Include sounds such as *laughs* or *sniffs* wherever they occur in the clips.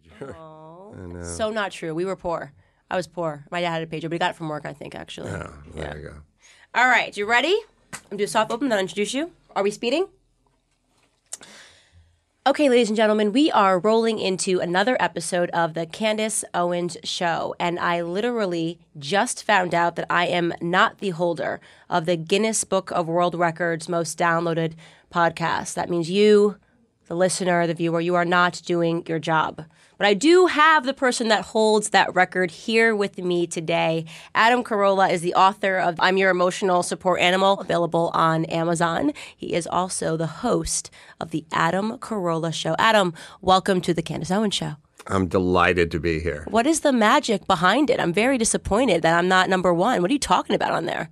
pager. *laughs* I know. So not true. We were poor. I was poor. My dad had a pager, but he got it from work, I think, actually. Oh, there you go. All right, you ready? I'm gonna do a soft open, then I'll introduce you. Are we speeding? Okay, ladies and gentlemen, we are rolling into another episode of the Candace Owens Show. And I literally just found out that I am not the holder of the Guinness Book of World Records most downloaded podcast. That means you, the listener, the viewer, you are not doing your job. But I do have the person that holds that record here with me today. Adam Carolla is the author of I'm Your Emotional Support Animal, available on Amazon. He is also the host of the Adam Carolla Show. Adam, welcome to the Candace Owens Show. I'm delighted to be here. What is the magic behind it? I'm very disappointed that I'm not number one. What are you talking about on there?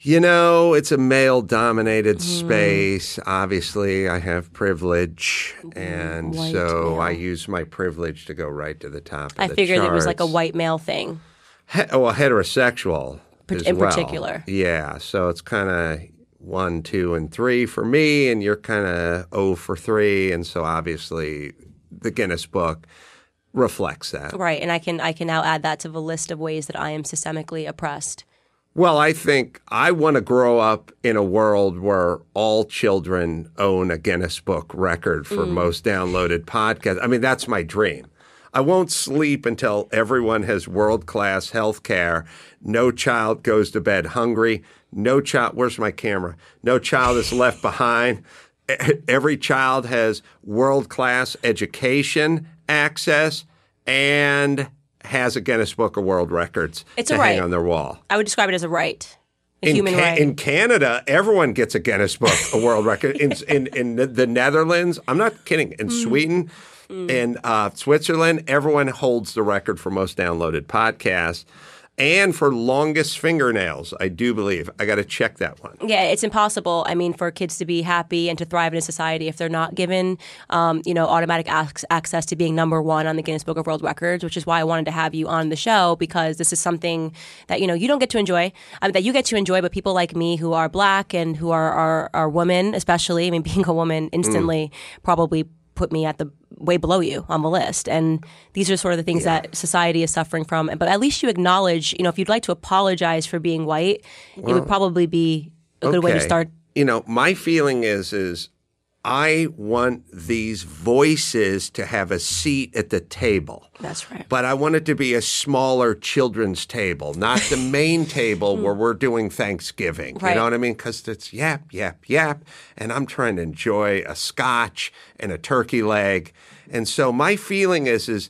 You know, it's a male dominated mm. space. Obviously, I have privilege. Mm, and White so male. I use my privilege to go right to the top of I the figured it was like a charts. white male thing. He- well, heterosexual. Par- as in well. particular. Yeah. So it's kind of one, two, and three for me, and you're kind of oh for three. And so obviously, the Guinness Book reflects that. Right, and I can I can now add that to the list of ways that I am systemically oppressed. Well, I think I want to grow up in a world where all children own a Guinness Book record for mm. most downloaded podcast. I mean, that's my dream. I won't sleep until everyone has world class health care. No child goes to bed hungry. No child, where's my camera? No child is left *laughs* behind. Every child has world class education access and has a Guinness Book of World Records It's to a hang right. on their wall I would describe it as a right, a in, human Ca- right. in Canada, everyone gets a Guinness Book, a world record. In, *laughs* in, in the- the Netherlands, I'm not kidding. In Mm. Sweden, in uh, Switzerland, everyone holds the record for most downloaded podcasts and for longest fingernails. I do believe. I got to check that one. yeah, it's impossible. I mean, for kids to be happy and to thrive in a society if they're not given, um, you know, automatic ac- access to being number one on the Guinness Book of World Records, which is why I wanted to have you on the show because this is something that you know you don't get to enjoy, I mean, that you get to enjoy, but people like me who are black and who are are, are women, especially. I mean, *laughs* being a woman instantly probably put me at the way below you on the list. And these are sort of the things that society is suffering from. But at least you acknowledge you know if you'd like to apologize for being white it would probably be a good way to start You know, my feeling is is I want these voices to have a seat at the table. that's right But I want it to be a smaller children's table, not the *laughs* main table hmm. where we're doing Thanksgiving. Right. You know what I mean? Because it's yap, yap, yap. And I'm trying to enjoy a scotch and a turkey leg. And so my feeling is, is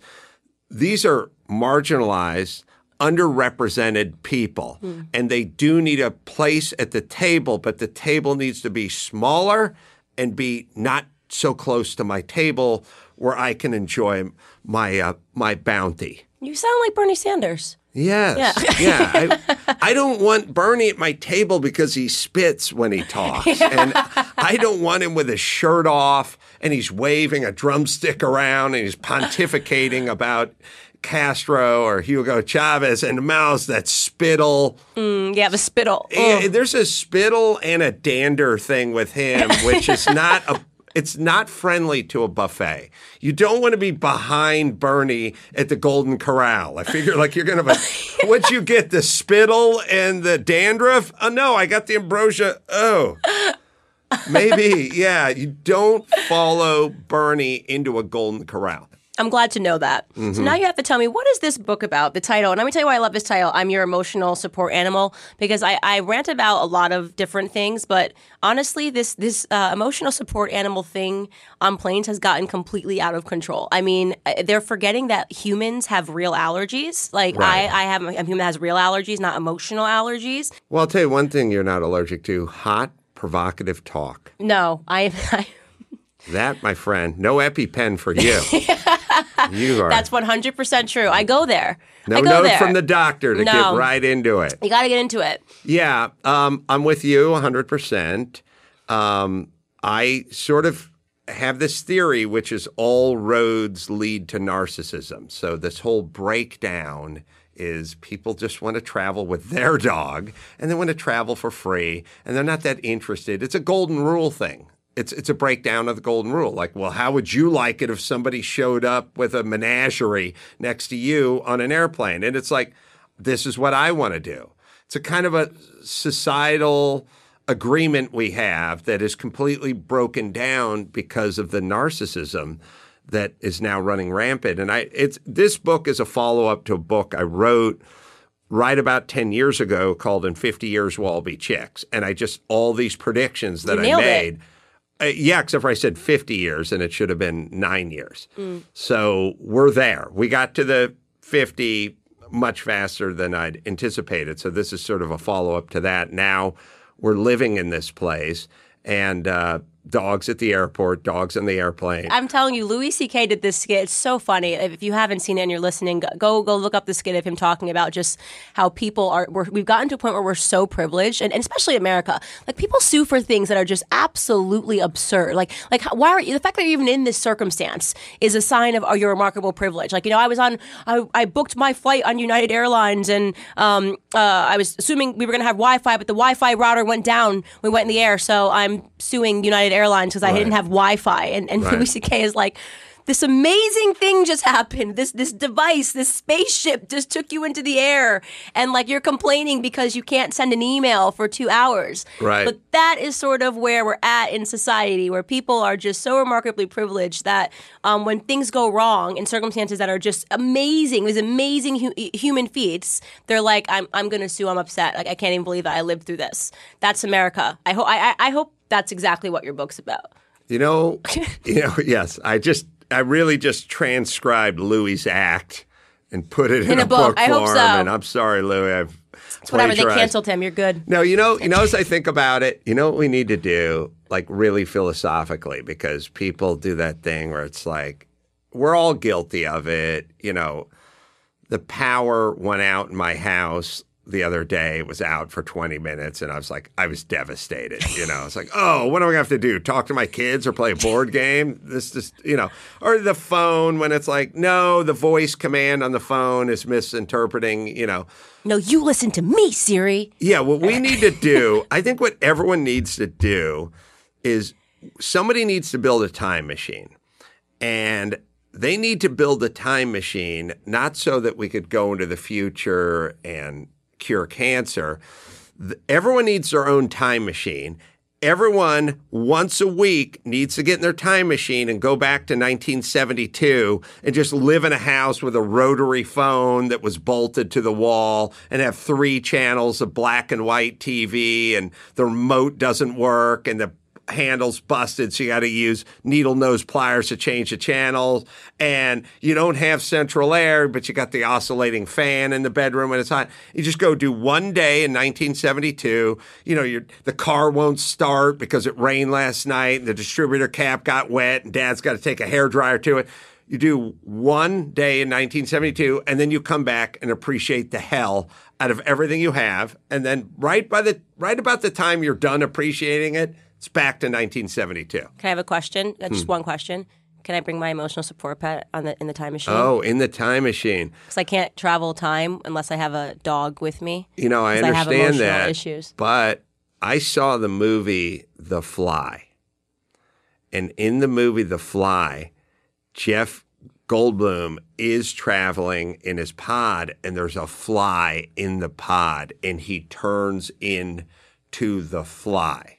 these are marginalized, underrepresented people, hmm. and they do need a place at the table, but the table needs to be smaller and be not so close to my table where I can enjoy my uh, my bounty. you sound like bernie sanders Yes. Yeah. *laughs* I, I don't want Bernie at my table because he spits when he talks. *laughs* And I don't want him with his shirt off and he's waving a drumstick around and he's pontificating about Castro or Hugo Chavez and the mouths that spittle. Mm, yeah the spittle Eh, There's a spittle and a dander thing with him, *laughs* which is not a. It's not friendly to a buffet. You don't want to be behind Bernie at the Golden Corral. I figure like you're gonna have a. *laughs* What'd you get? The spittle and the dandruff? Oh no, I got the ambrosia. Oh. Maybe, yeah. You don't follow Bernie into a golden corral. I'm glad to know that. Mm-hmm. So now you have to tell me what is this book about? The title, and let me tell you why I love this title. I'm your emotional support animal because I, I rant about a lot of different things, but honestly, this this uh, emotional support animal thing on planes has gotten completely out of control. I mean, uh, they're forgetting that humans have real allergies. Like Right. I, I have a human that has real allergies, not emotional allergies. Well, I'll tell you one thing you're not allergic to hot, provocative talk. No, I. *laughs* I That, my friend, no EpiPen for you. *laughs* you are. that's 100% true. I go there. no I go note there. from the doctor to No. get right into it. You got to get into it. Yeah, um, I'm with you 100%. Um, I sort of have this theory, which is all roads lead to narcissism. So this whole breakdown is people just want to travel with their dog and they want to travel for free and they're not that interested. It's a golden rule thing. It's it's a breakdown of the golden rule. Like, well, how would you like it if somebody showed up with a menagerie next to you on an airplane? And it's like, this is what I want to do. It's a kind of a societal agreement we have that is completely broken down because of the narcissism that is now running rampant. And I it's this book is a follow-up to a book I wrote right about 10 years ago called In 50 Years We'll All Be Chicks. And I just all these predictions that I made. it. Uh, yeah, except for I said 50 years and it should have been nine years. Mm. So we're there. We got to the 50 much faster than I'd anticipated. So this is sort of a follow up to that. Now we're living in this place and uh, dogs at the airport, dogs on the airplane. I'm telling you, Louis C.K. did this skit. It's so funny. If you haven't seen it and you're listening, go go look up the skit of him talking about just how people are. We're, we've gotten to a point where we're so privileged, and, and especially America, like people sue for things that are just absolutely absurd. Like like why are you? The fact that you're even in this circumstance is a sign of oh, your remarkable privilege. Like you know, I was on, I, I booked my flight on United Airlines, and um, uh, I was assuming we were going to have Wi-Fi, but the Wi-Fi router went down. We went in the air, so I'm suing United Airlines because I Right. didn't have Wi-Fi, and and Right. Louis C.K. is like. This amazing thing just happened. This this device, this spaceship just took you into the air, and like you're complaining because you can't send an email for two hours. Right. But that is sort of where we're at in society, where people are just so remarkably privileged that um, when things go wrong in circumstances that are just amazing, these amazing hu- human feats, they're like, "I'm I'm going to sue. I'm upset. Like I can't even believe that I lived through this." That's America. I hope I, I I hope that's exactly what your book's about. You know, *laughs* you know, yes, I just, I really just transcribed Louis' act and put it in, In a book. I hope so. And I'm sorry, Louis, I've Whatever they canceled him, you're good. No, you know, you know, as I *laughs* think about it, you know what we need to do, like really philosophically, because people do that thing where it's like, we're all guilty of it. You know, the power went out in my house the other day. Was out for 20 minutes, and I was like, I was devastated. You know, I was like, oh, what am I going to have to do? Talk to my kids or play a board game? This just, you know, or the phone when it's like, no, the voice command on the phone is misinterpreting, you know. No, you listen to me, Siri. Yeah, what we need to do, I think what everyone needs to do is somebody needs to build a time machine. And they need to build a time machine not so that we could go into the future and cure cancer. Everyone needs their own time machine. Everyone once a week needs to get in their time machine and go back to 1972 and just live in a house with a rotary phone that was bolted to the wall and have three channels of black and white TV and the remote doesn't work and the handles busted, so you got to use needle nose pliers to change the channels. And you don't have central air, but you got the oscillating fan in the bedroom when it's hot. You just go do one day in 1972. You know, the car won't start because it rained last night, the distributor cap got wet, and Dad's got to take a hair dryer to it. You do one day in 1972, and then you come back and appreciate the hell out of everything you have. And then right by the right about the time you're done appreciating it, it's back to 1972. Can I have a question? Uh, Hmm. Just one question. Can I bring my emotional support pet on the in the time machine? Oh, in the time machine. Because I can't travel time unless I have a dog with me. You know, I I understand emotional that. issues. But I saw the movie The Fly. And in the movie The Fly, Jeff Goldblum is traveling in his pod and there's a fly in the pod and he turns into the fly.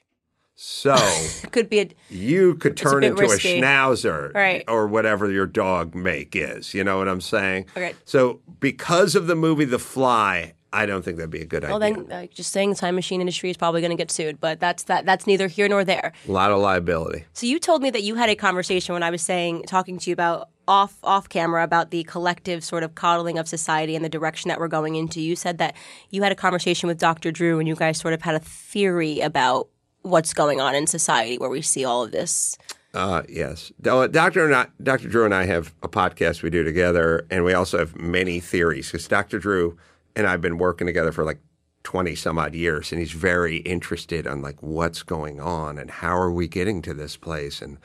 So It *laughs* could be a you could turn bit into risky. a schnauzer Right. or whatever your dog make is. You know what I'm saying? Okay. So because of the movie The Fly, I don't think that'd be a good well. idea. Well, then, uh, just saying, the time machine industry is probably going to get sued, but that's that. That's neither here nor there. a lot of liability. So you told me that you had a conversation when I was saying, talking to you about off off camera about the collective sort of coddling of society and the direction that we're going into. You said that you had a conversation with Dr. Drew and you guys sort of had a theory about what's going on in society where we see all of this. Uh, yes, Doctor and I, Doctor Drew and I have a podcast we do together, and we also have many theories because Doctor Drew and I've been working together for like twenty some odd years, and he's very interested on like what's going on and how are we getting to this place and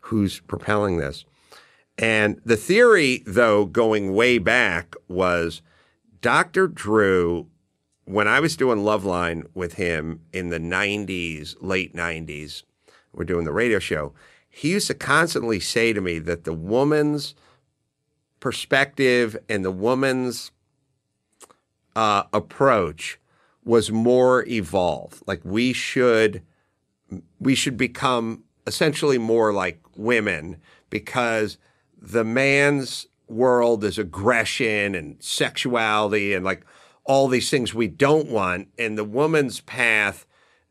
who's propelling this. And the theory, though, going way back, was Dr. Drew, when I was doing Loveline with him in the 90s, late 90s, we're doing the radio show, he used to constantly say to me that the woman's perspective and the woman's uh, approach was more evolved. Like we should we should become essentially more like women because the man's world is aggression and sexuality and like all these things we don't want and the woman's path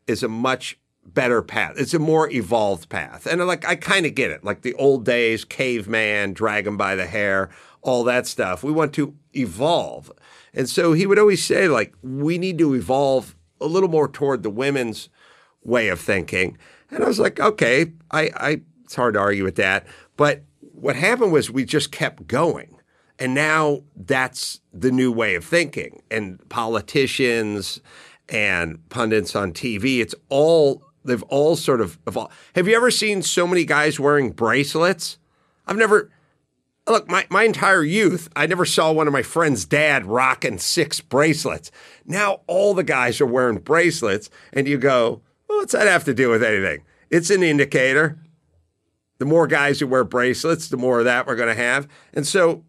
is a much better path. It's a more evolved path. And like I kind of get it. Like the old days, caveman, drag him by the hair, all that stuff. We want to evolve. And so he would always say like we need to evolve a little more toward the women's way of thinking. And I was like, okay, I, I it's hard to argue with that. But what happened was we just kept going. And now that's the new way of thinking. And politicians and pundits on TV, it's all, they've all sort of evolved. Have you ever seen so many guys wearing bracelets? I've never, look, my, my entire youth, I never saw one of my friend's dad rocking six bracelets. Now all the guys are wearing bracelets, and you go, well, what's that have to do with anything? It's an indicator. The more guys who wear bracelets, the more of that we're going to have. And so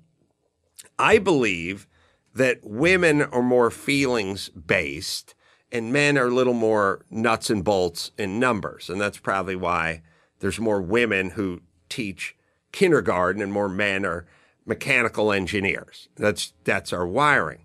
I believe that women are more feelings based and men are a little more nuts and bolts in numbers. And that's probably why there's more women who teach kindergarten and more men are mechanical engineers. That's that's our wiring.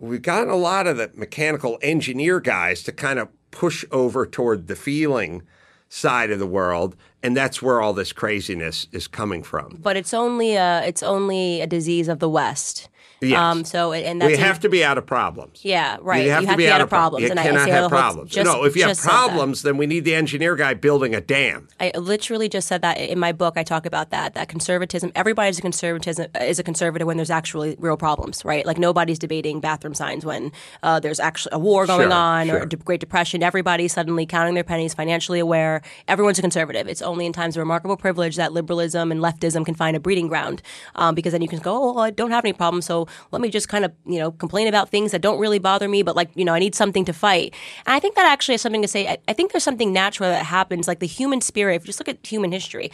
We've gotten a lot of the mechanical engineer guys to kind of push over toward the feeling side of the world and that's where all this craziness is coming from. But it's only a it's only a disease of the West. Yes. Um, so and that's we have to be out of problems. Yeah, right. You have, to, be out of problems. You and cannot I, I have problems. Just, no, if you have just said that. problems, then we need the engineer guy building a dam. I literally just said that in my book. I talk about that. That conservatism. Everybody's a conservatism is a conservative when there's actually real problems, right? Like nobody's debating bathroom signs when uh, there's actually a war going Sure, on or sure. a de- Great Depression. Everybody's suddenly counting their pennies, financially aware. Everyone's a conservative. It's only in times of remarkable privilege that liberalism and leftism can find a breeding ground, um, because then you can go, oh, well, I don't have any problems, so let me just kind of you know complain about things that don't really bother me, but like you know I need something to fight. And I think that actually has something to say. I, I think there's something natural that happens, like the human spirit. If you just look at human history,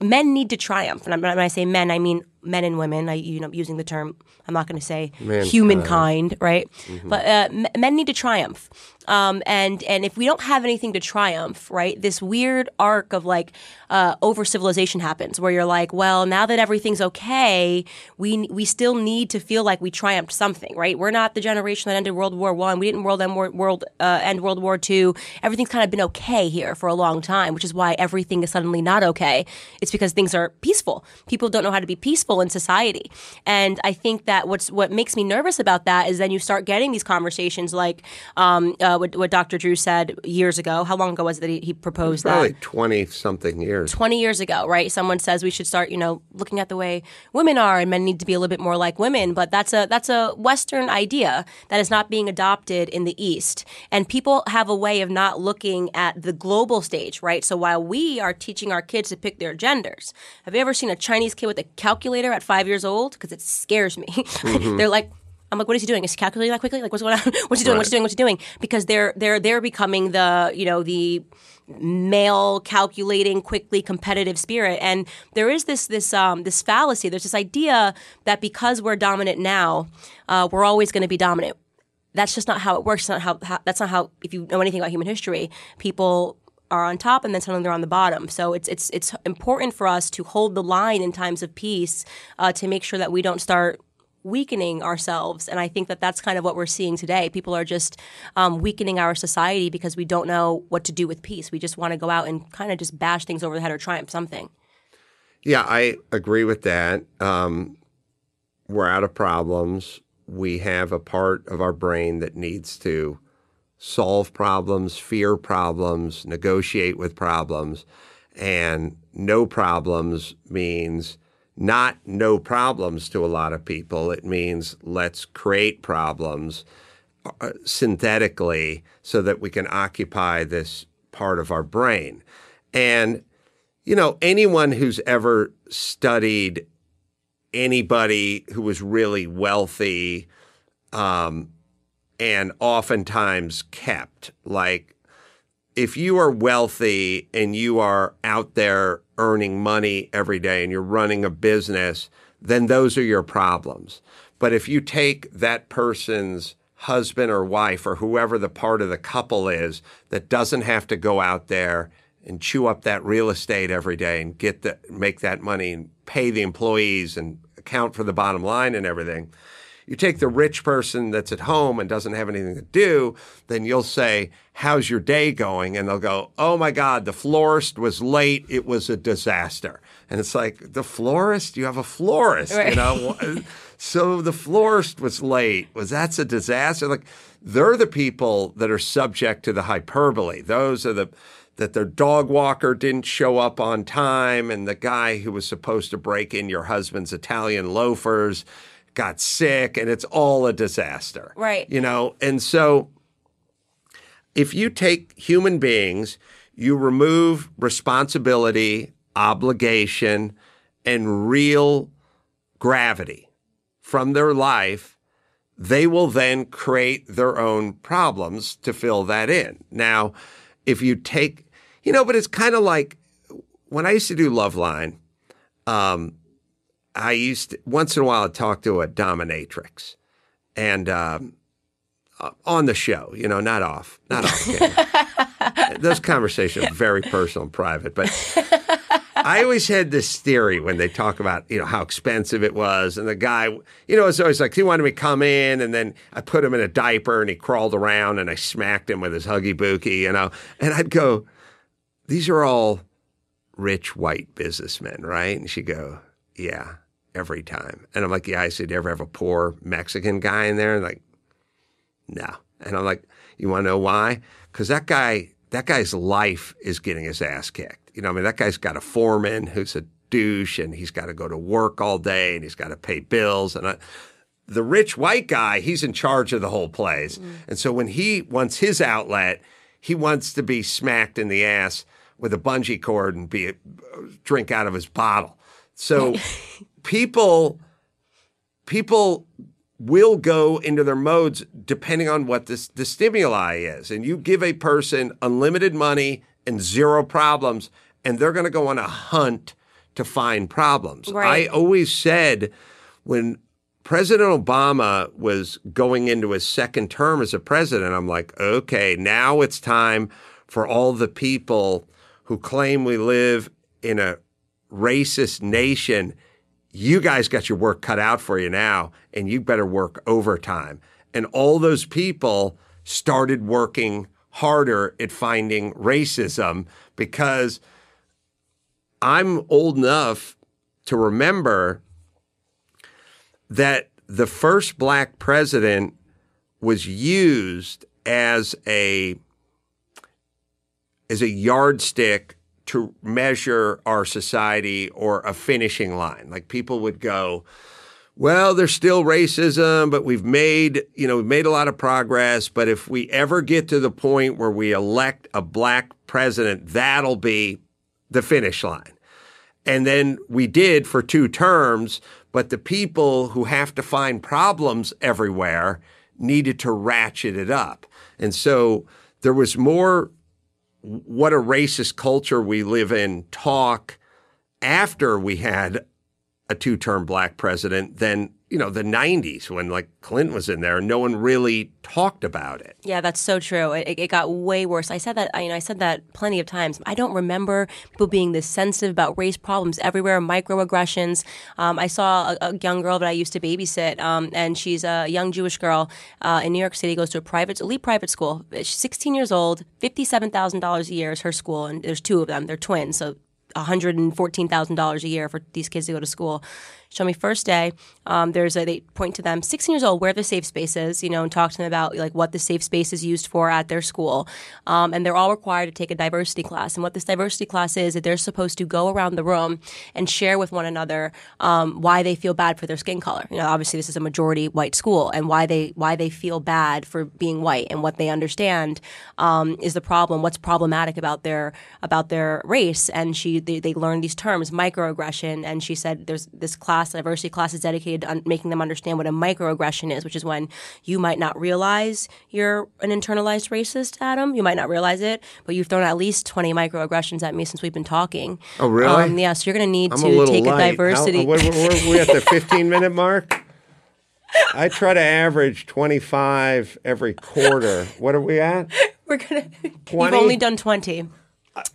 men need to triumph. And when I say men, I mean men and women. I you know using the term. I'm not going to say humankind, right? But uh, m- men need to triumph. Um, and and if we don't have anything to triumph, right, this weird arc of like uh, over civilization happens, where you're like, well, now that everything's okay, we we still need to feel like we triumphed something, right? We're not the generation that ended World War One. We didn't world end world, world uh, end World War Two. Everything's kind of been okay here for a long time, which is why everything is suddenly not okay. It's because things are peaceful. People don't know how to be peaceful in society, and I think that what's what makes me nervous about that is then you start getting these conversations like um, uh, what, what Dr. Drew said years ago. How long ago was it that he, he proposed that? Probably 20 something years. 20 years ago, right? Someone says we should start, you know, looking at the way women are and men need to be a little bit more like women, but that's a that's a western idea that is not being adopted in the east. And people have a way of not looking at the global stage, right? So while we are teaching our kids to pick their genders, have you ever seen a Chinese kid with a calculator at 5 years old because it scares me. *laughs* They're like I'm like, what is he doing? Is he calculating that quickly? Like, what's going on? *laughs* What's he doing? What's he doing? What's he doing? Because they're they're they're becoming the you know the male calculating quickly competitive spirit and there is this this um this fallacy there's this idea that because we're dominant now uh, we're always going to be dominant that's just not how it works. It's not how, how that's not how if you know anything about human history, people are on top and then suddenly they're on the bottom. So it's it's it's important for us to hold the line in times of peace uh, to make sure that we don't start weakening ourselves. And I think that that's kind of what we're seeing today. People are just um, weakening our society because we don't know what to do with peace. We just want to go out and kind of just bash things over the head or triumph something. Yeah, I agree with that. Um, we're out of problems. We have a part of our brain that needs to solve problems, fear problems, negotiate with problems. And no problems means not no problems to a lot of people. It means let's create problems uh, synthetically so that we can occupy this part of our brain. And, you know, anyone who's ever studied anybody who was really wealthy um, and oftentimes kept, like, if you are wealthy and you are out there earning money every day and you're running a business, then those are your problems. But if you take that person's husband or wife or whoever the part of the couple is that doesn't have to go out there and chew up that real estate every day and get the make that money and pay the employees and account for the bottom line and everything. You take the rich person that's at home and doesn't have anything to do, then you'll say, How's your day going? And they'll go, Oh my God, the florist was late. It was a disaster. And it's like, The florist? You have a florist, right. you know? *laughs* so the florist was late. Was that's a disaster? Like, they're the people that are subject to the hyperbole. Those are the that their dog walker didn't show up on time and the guy who was supposed to break in your husband's Italian loafers got sick and it's all a disaster. Right. You know, and so if you take human beings, you remove responsibility, obligation, and real gravity from their life, they will then create their own problems to fill that in. Now, if you take you know, but it's kind of like when I used to do Loveline, um, I used to, once in a while I'd talk to a dominatrix and um, uh, on the show, you know, not off, not off. *laughs* Those conversations are very personal and private, but I always had this theory when they talk about, you know, how expensive it was. And the guy, you know, it's always like, he wanted me to come in and then I put him in a diaper and he crawled around and I smacked him with his Huggy Bookie, you know. And I'd go, these are all rich white businessmen, right? And she'd go, yeah, every time. And I'm like, yeah, I said, you ever have a poor Mexican guy in there? And like, no. And I'm like, you want to know why? Because that guy, that guy's life is getting his ass kicked. You know, I mean, that guy's got a foreman who's a douche and he's got to go to work all day and he's got to pay bills. And I, the rich white guy, he's in charge of the whole place. Mm. And so when he wants his outlet, he wants to be smacked in the ass with a bungee cord and be a, drink out of his bottle. So *laughs* people people will go into their modes depending on what this, the stimuli is. And you give a person unlimited money and zero problems, and they're going to go on a hunt to find problems. Right. I always said when President Obama was going into his second term as a president, I'm like, okay, now it's time for all the people who claim we live in a racist nation, you guys got your work cut out for you now, and you better work overtime. And all those people started working harder at finding racism because I'm old enough to remember that the first black president was used as a as a yardstick to measure our society or a finishing line. Like people would go, well, there's still racism, but we've made, you know, we've made a lot of progress. But if we ever get to the point where we elect a black president, that'll be the finish line. And then we did for two terms, but the people who have to find problems everywhere needed to ratchet it up. And so there was more what a racist culture we live in talk after we had a two-term black president than you know the 90s when like clinton was in there no one really talked about it. Yeah that's so true. It, it got way worse. I said that you know i said that plenty of times. I don't remember people being this sensitive about race problems everywhere microaggressions. Um, i saw a, a, young girl that i used to babysit um, and she's a young jewish girl uh, in new york city goes to a private elite private school. She's 16 years old $57000 a year is her school and there's two of them. They're twins so $114,000 a year for these kids to go to school. Show me first day. Um, there's a, they point to them, 16 years old, where the safe space is, you know, and talk to them about like what the safe space is used for at their school. Um, and they're all required to take a diversity class. And what this diversity class is, that they're supposed to go around the room and share with one another um, why they feel bad for their skin color. You know, obviously this is a majority white school, and why they why they feel bad for being white, and what they understand um, is the problem. What's problematic about their about their race? And she they, they learned these terms, microaggression, and she said there's this class class, diversity class, is dedicated to un- making them understand what a microaggression is, which is when you might not realize you're an internalized racist, Adam. You might not realize it, but you've thrown at least 20 microaggressions at me since we've been talking. Oh, really? Um, yeah, so you're going to need I'm to a take light. a diversity. How, what, what, what, are we at the *laughs* 15 minute mark? I try to average 25 every quarter. What are we at? We're going to. We've only done 20.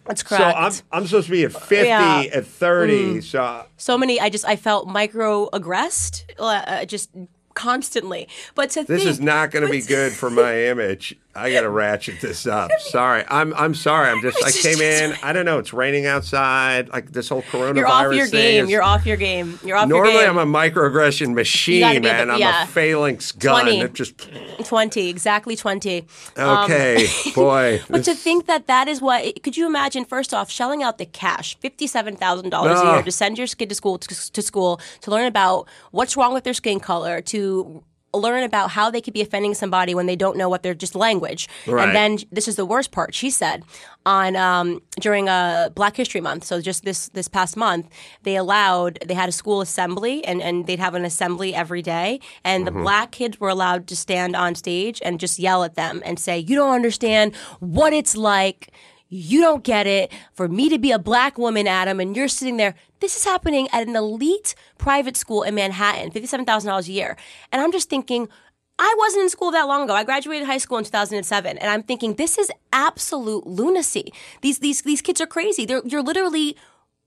That's So correct. I'm, I'm supposed to be at 50, Yeah. Mm. at 30. So so many i just i felt microaggressed uh, just constantly but to this think is not going to be good for my image. I got to ratchet this up. *laughs* Sorry. I'm I'm sorry. I'm just I came in. I don't know. It's raining outside. Like this whole coronavirus you're off your game is- you're off your game you're off Normally, your game I'm a microaggression machine, gotta man. the- I'm a phalanx gun. 20. It just *sniffs* 20 exactly 20 okay, *laughs* boy. Um, but to think that that is what could you imagine first off shelling out the cash $57000 a year to send your kid to school to, to school to learn about what's wrong with their skin color to learn about how they could be offending somebody when they don't know what they're just language. Right. and then this is the worst part. She said on um, during a black history month so just this this past month they allowed they had a school assembly and, and they'd have an assembly every day. And the black kids were allowed to stand on stage and just yell at them and say you don't understand what it's like you don't get it. For me to be a black woman, Adam, and you're sitting there, this is happening at an elite private school in Manhattan, $57,000 a year. And I'm just thinking, I wasn't in school that long ago. I graduated high school in 2007, and I'm thinking this is absolute lunacy. These these these kids are crazy. They're you're literally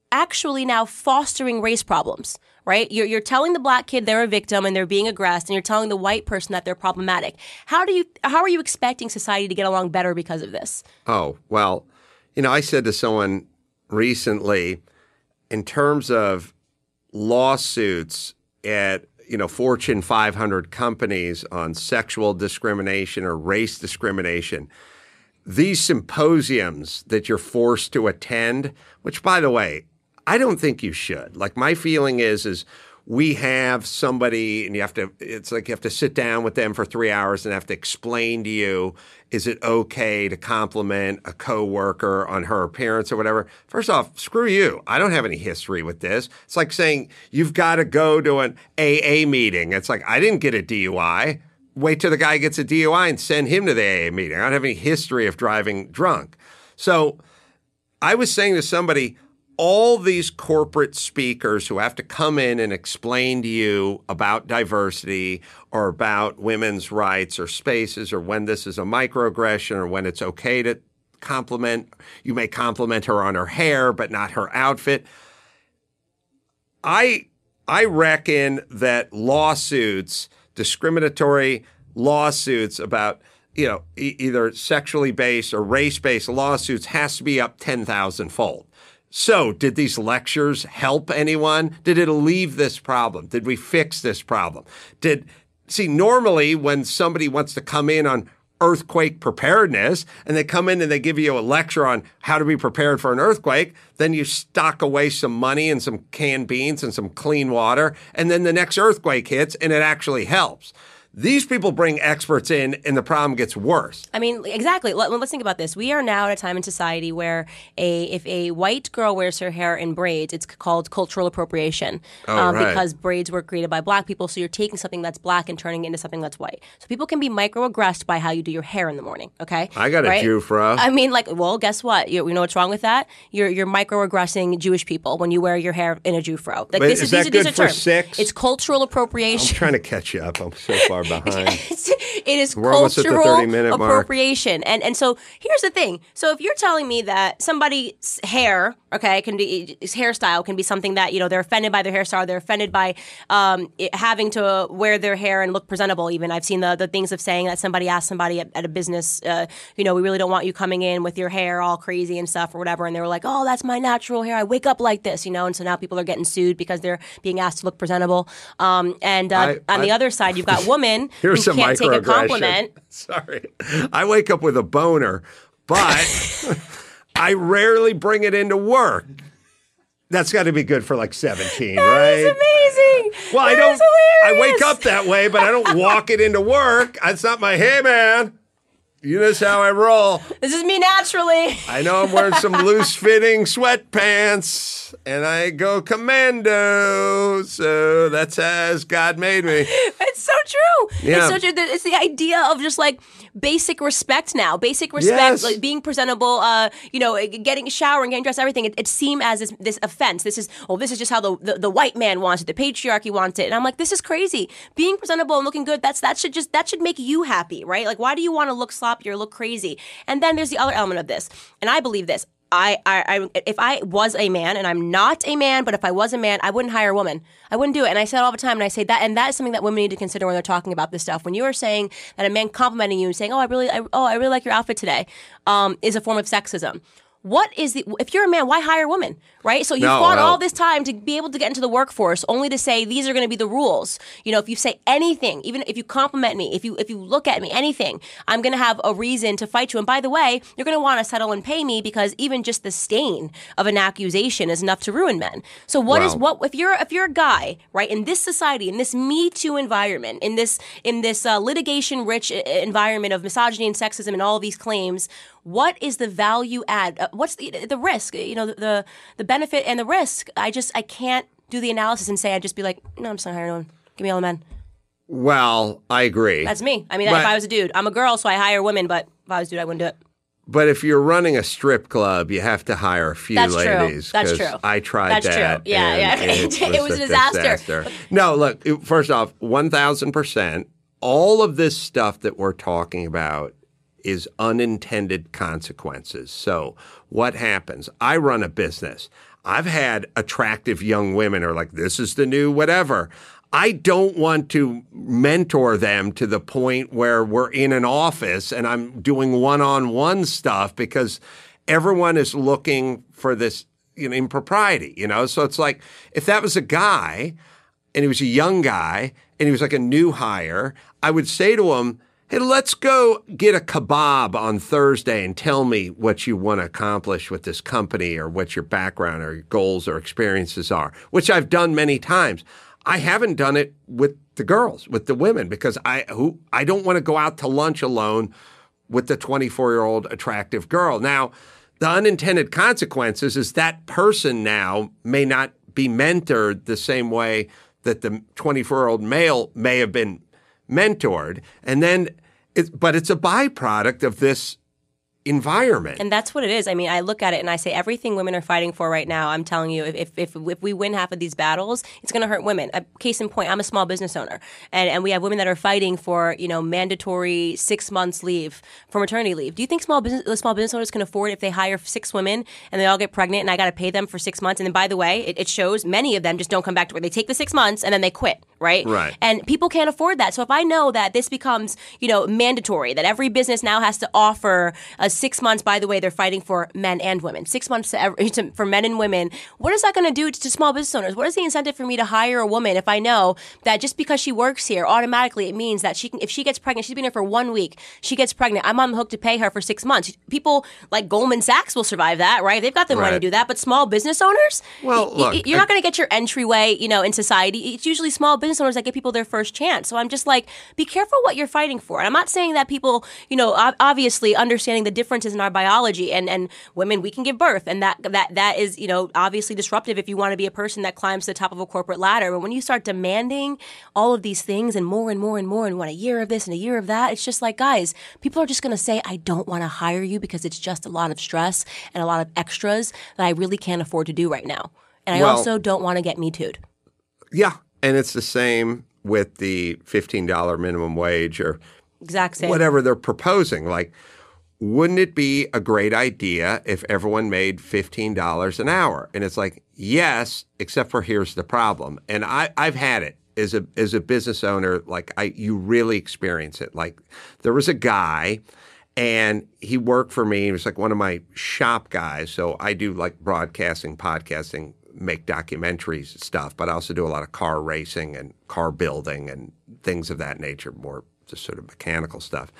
actually now fostering race problems, right? You're, you're telling the black kid they're a victim and they're being aggressed, and you're telling the white person that they're problematic. How do you how are you expecting society to get along better because of this? Oh, well, you know, I said to someone recently, in terms of lawsuits at, you know, Fortune 500 companies on sexual discrimination or race discrimination, these symposiums that you're forced to attend, which by the way, I don't think you should. Like my feeling is is we have somebody and you have to it's like you have to sit down with them for 3 hours and have to explain to you is it okay to compliment a coworker on her appearance or whatever. First off, screw you. I don't have any history with this. It's like saying you've got to go to an AA meeting. It's like I didn't get a DUI wait till the guy gets a DUI and send him to the AA meeting. I don't have any history of driving drunk. So I was saying to somebody, all these corporate speakers who have to come in and explain to you about diversity or about women's rights or spaces or when this is a microaggression or when it's okay to compliment, you may compliment her on her hair, but not her outfit. I I reckon that lawsuits, discriminatory lawsuits about you know e- either sexually based or race based lawsuits has to be up ten thousand fold. So, did these lectures help anyone? Did it alleviate this problem? Did we fix this problem? Did see normally when somebody wants to come in on earthquake preparedness and they come in and they give you a lecture on how to be prepared for an earthquake then you stock away some money and some canned beans and some clean water and then the next earthquake hits and it actually helps these people bring experts in and the problem gets worse I mean, exactly. Let, let's think about this. We are now at a time in society where a if a white girl wears her hair in braids, it's called cultural appropriation um, Oh, right. because braids were created by black people. So you're taking something that's black and turning it into something that's white. So people can be microaggressed by how you do your hair in the morning. Okay, i got a Right? jewfro I mean, like, well, guess what? You, you know what's wrong with that? You're you're microaggressing Jewish people when you wear your hair in a Jewfro. Like, But this is these that these good are for terms. six? It's cultural appropriation. i'm trying to catch you up i'm so far *laughs* behind *laughs* it is We're almost at the cultural 30-minute mark. appropriation. And and so here's the thing. So if you're telling me that somebody's hair, okay, can be his hairstyle can be something that you know they're offended by their hairstyle, they're offended by um, it, having to wear their hair and look presentable. Even I've seen the the things of saying that somebody asked somebody at, at a business, uh, you know, we really don't want you coming in with your hair all crazy and stuff or whatever, and they were like, oh, that's my natural hair. I wake up like this, you know, and so now people are getting sued because they're being asked to look presentable. Um, and uh, I- on the other side, you've got *laughs* women who Here's a can't take a compliment. *laughs* Sorry. I wake up with a boner, but *laughs* I rarely bring it into work. That's got to be good for like 17, right? It's amazing. Well, I don't is I wake up that way, but I don't walk it into work. It's not my hey man. You know how I roll. This is me naturally. I know I'm wearing some loose *laughs* fitting sweatpants and I go commando. So that's as God made me. It's so true. Yeah. It's so true. It's the idea of just like basic respect now. Basic respect, Yes. like being presentable, uh, you know, getting showering, getting dressed, everything. It, it seemed as this, this offense. This is, oh, this is just how the, the, the white man wants it, the patriarchy wants it. And I'm like, this is crazy. Being presentable and looking good, that's that should just that should make you happy, right? Like, why do you want to look sloppy or look crazy? And then there's the other element of this. And I believe this. I, I, I, if I was a man, and I'm not a man, but if I was a man, I wouldn't hire a woman. I wouldn't do it. And I say it all the time, and I say that, and that is something that women need to consider when they're talking about this stuff. When you are saying that a man complimenting you and saying, "Oh, I really, I, oh, I really like your outfit today," um, is a form of sexism. What is the? If you're a man, why hire women, right? So you No, fought well- all this time to be able to get into the workforce, only to say these are going to be the rules. You know, if you say anything, even if you compliment me, if you if you look at me, anything, I'm going to have a reason to fight you. And by the way, you're going to want to settle and pay me because even just the stain of an accusation is enough to ruin men. So what is Well- what if you're if you're a guy, right, in this society, in this Me Too environment, in this in this uh, litigation rich environment of misogyny and sexism and all these claims, what is the value add? Uh, what's the the risk? You know, the the benefit and the risk. I just I can't do the analysis and say I'd just be like, no, I'm just not hiring anyone. Give me all the men. Well, I agree. That's me. I mean, But- if I was a dude, I'm a girl, so I hire women. But if I was a dude, I wouldn't do it. But if you're running a strip club, you have to hire a few That's true. ladies. That's 'cause true. I tried That's true. that. Yeah, and yeah. *laughs* It, It was a disaster. No, look. First off, one thousand percent. All of this stuff that we're talking about is unintended consequences. So, what happens? I run a business. I've had attractive young women are like, "This is the new whatever." I don't want to mentor them to the point where we're in an office and I'm doing one on one stuff because everyone is looking for this you know, impropriety, you know? So it's like if that was a guy and he was a young guy and he was like a new hire, I would say to him, Hey, let's go get a kebab on Thursday and tell me what you want to accomplish with this company or what your background or your goals or experiences are, which I've done many times. I haven't done it with the girls, with the women, because I who I don't want to go out to lunch alone with the 24 year old attractive girl. Now, the unintended consequences is that person now may not be mentored the same way that the 24 year old male may have been mentored. And then, it's, but it's a byproduct of this environment. And that's what it is. I mean, I look at it and I say everything women are fighting for right now. I'm telling you, if if if, we win half of these battles, it's going to hurt women. A case in point, I'm a small business owner, and and we have women that are fighting for you know mandatory six months leave for maternity leave. Do you think small business small business owners can afford if they hire six women and they all get pregnant and I got to pay them for six months? And then by the way, it, it shows many of them just don't come back to work. They take the six months and then they quit. Right. Right. And people can't afford that. So if I know that this becomes, you know, mandatory, that every business now has to offer a six months, by the way, they're fighting for men and women, six months to every, *laughs* to, for men and women. What is that going to do to, small business owners? What is the incentive for me to hire a woman if I know that just because she works here, automatically it means that she can, if she gets pregnant, she's been here for one week, she gets pregnant, I'm on the hook to pay her for six months. People like Goldman Sachs will survive that, right? They've got the money to do that. But small business owners, Well, y- y- you're I- not going to get your entryway, you know, in society. It's usually small business owners that give people their first chance. So I'm just like, be careful what you're fighting for. And I'm not saying that people, you know, obviously understanding the differences in our biology and and women we can give birth and that that that is, you know, obviously disruptive if you want to be a person that climbs to the top of a corporate ladder. But when you start demanding all of these things and more and more and more and want a year of this and a year of that, it's just like, guys, people are just going to say, I don't want to hire you because it's just a lot of stress and a lot of extras that I really can't afford to do right now. And I Well- also don't want to get me too'd. yeah. And it's the same with the $15 minimum wage or Exact same. whatever they're proposing. Like, wouldn't it be a great idea if everyone made $15 an hour? And it's like, yes, except for here's the problem. And I, I've had it as a, as a business owner. Like I, you really experience it. Like there was a guy and he worked for me. He was like one of my shop guys. So I do like broadcasting, podcasting, make documentaries and stuff, but I also do a lot of car racing and car building and things of that nature, more just sort of mechanical stuff.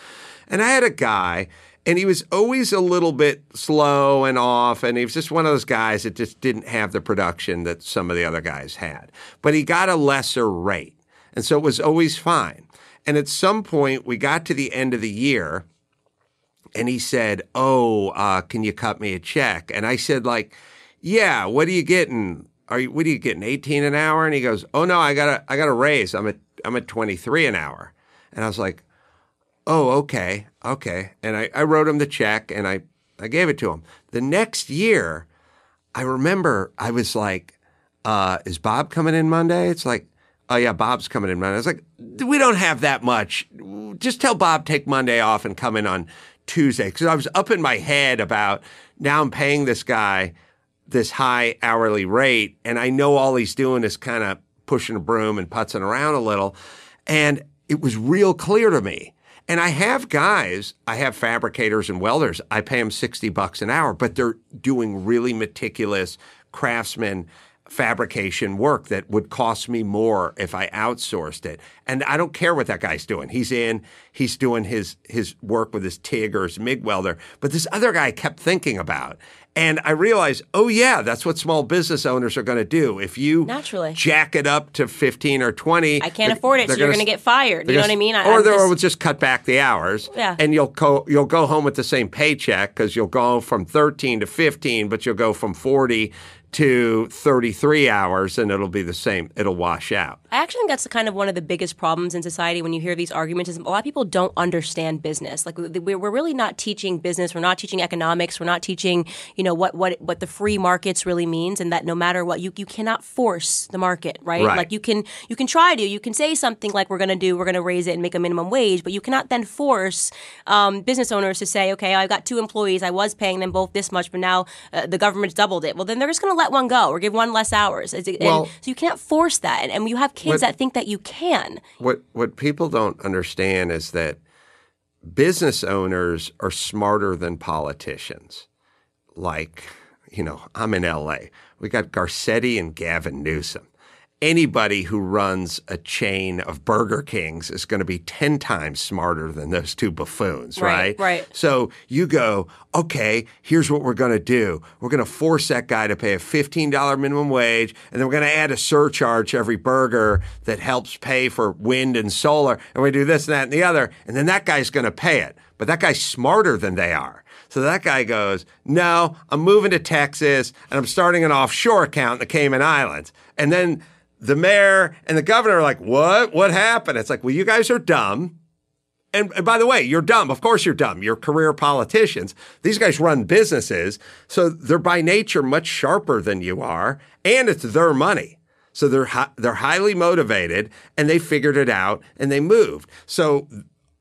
And I had a guy, and he was always a little bit slow and off, and he was just one of those guys that just didn't have the production that some of the other guys had. But he got a lesser rate, and so it was always fine. And at some point, we got to the end of the year, and he said, "Oh, uh, can you cut me a check?" And I said, "Like, yeah. What are you getting? Are you what are you getting? Eighteen an hour?" And he goes, "Oh no, I got a I got a raise. I'm at I'm at twenty three an hour." And I was like, "Oh, okay, okay." And I, I wrote him the check and I I gave it to him. The next year, I remember I was like, uh, "Is Bob coming in Monday?" It's like. Oh yeah, Bob's coming in Monday. I was like, we don't have that much. Just tell Bob take Monday off and come in on Tuesday because I was up in my head about now I'm paying this guy this high hourly rate, and I know all he's doing is kind of pushing a broom and putzing around a little, and it was real clear to me. And I have guys, I have fabricators and welders. I pay them 60 bucks an hour, but they're doing really meticulous craftsman fabrication work that would cost me more if I outsourced it. And I don't care what that guy's doing. He's in, he's doing his his work with his TIG or his MIG welder. But this other guy I kept thinking about. And I realized, oh yeah, that's what small business owners are going to do. If you Naturally. jack it up to 15 or 20, I can't afford it, so you're going to get fired. You know what I mean? I, or they'll just- just cut back the hours. Yeah. And you'll go you'll go home with the same paycheck because you'll go from 13 to 15, but you'll go from 40 to 33 hours, and it'll be the same. It'll wash out. I actually think that's kind of one of the biggest problems in society when you hear these arguments is a lot of people don't understand business. Like we- we're really not teaching business. We're not teaching economics. We're not teaching, you know, what what what the free markets really means, and that no matter what, you you cannot force the market, right? Right. Like you can you can try to. You can say something like we're going to do, we're going to raise it and make a minimum wage, but you cannot then force um, business owners to say, okay, I've got two employees, I was paying them both this much, but now uh, the government's doubled it. Well, then they're just going to let one go or give one less hours. It's- and so you can't force that, and, and you have kids What- that think that you can. What what people don't understand is that business owners are smarter than politicians. Like, you know, I'm in LA. We got Garcetti and Gavin Newsom. Anybody who runs a chain of Burger Kings is going to be 10 times smarter than those two buffoons, Right, right? right. So you go, okay, here's what we're going to do. We're going to force that guy to pay a $15 minimum wage, and then we're going to add a surcharge to every burger that helps pay for wind and solar. And we do this and that and the other, and then that guy's going to pay it. But that guy's smarter than they are. So that guy goes, no, I'm moving to Texas and I'm starting an offshore account in the Cayman Islands. And then the mayor and the governor are like, what? What happened? It's like, well, you guys are dumb. And, and by the way, you're dumb. Of course, you're dumb. You're career politicians. These guys run businesses, so they're by nature much sharper than you are, and it's their money. So they're hi- they're highly motivated, and they figured it out, and they moved. So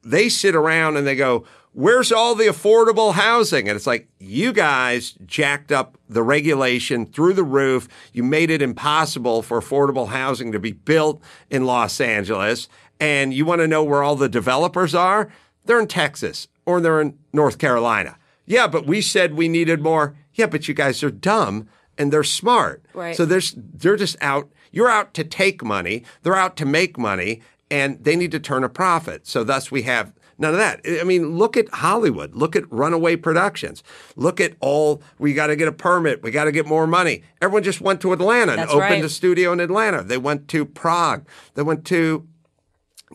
they sit around and they go, "Where's all the affordable housing?" And it's like, you guys jacked up the regulation through the roof. You made it impossible for affordable housing to be built in Los Angeles. And you want to know where all the developers are? They're in Texas or they're in North Carolina. Yeah, but we said we needed more. Yeah, but you guys are dumb and they're smart. Right. So there's they're just out. You're out to take money. They're out to make money, and they need to turn a profit. So thus we have none of that. I mean, look at Hollywood. Look at Runaway Productions. Look at all. We got to get a permit. We got to get more money. Everyone just went to Atlanta and That's opened right. a studio in Atlanta. They went to Prague. They went to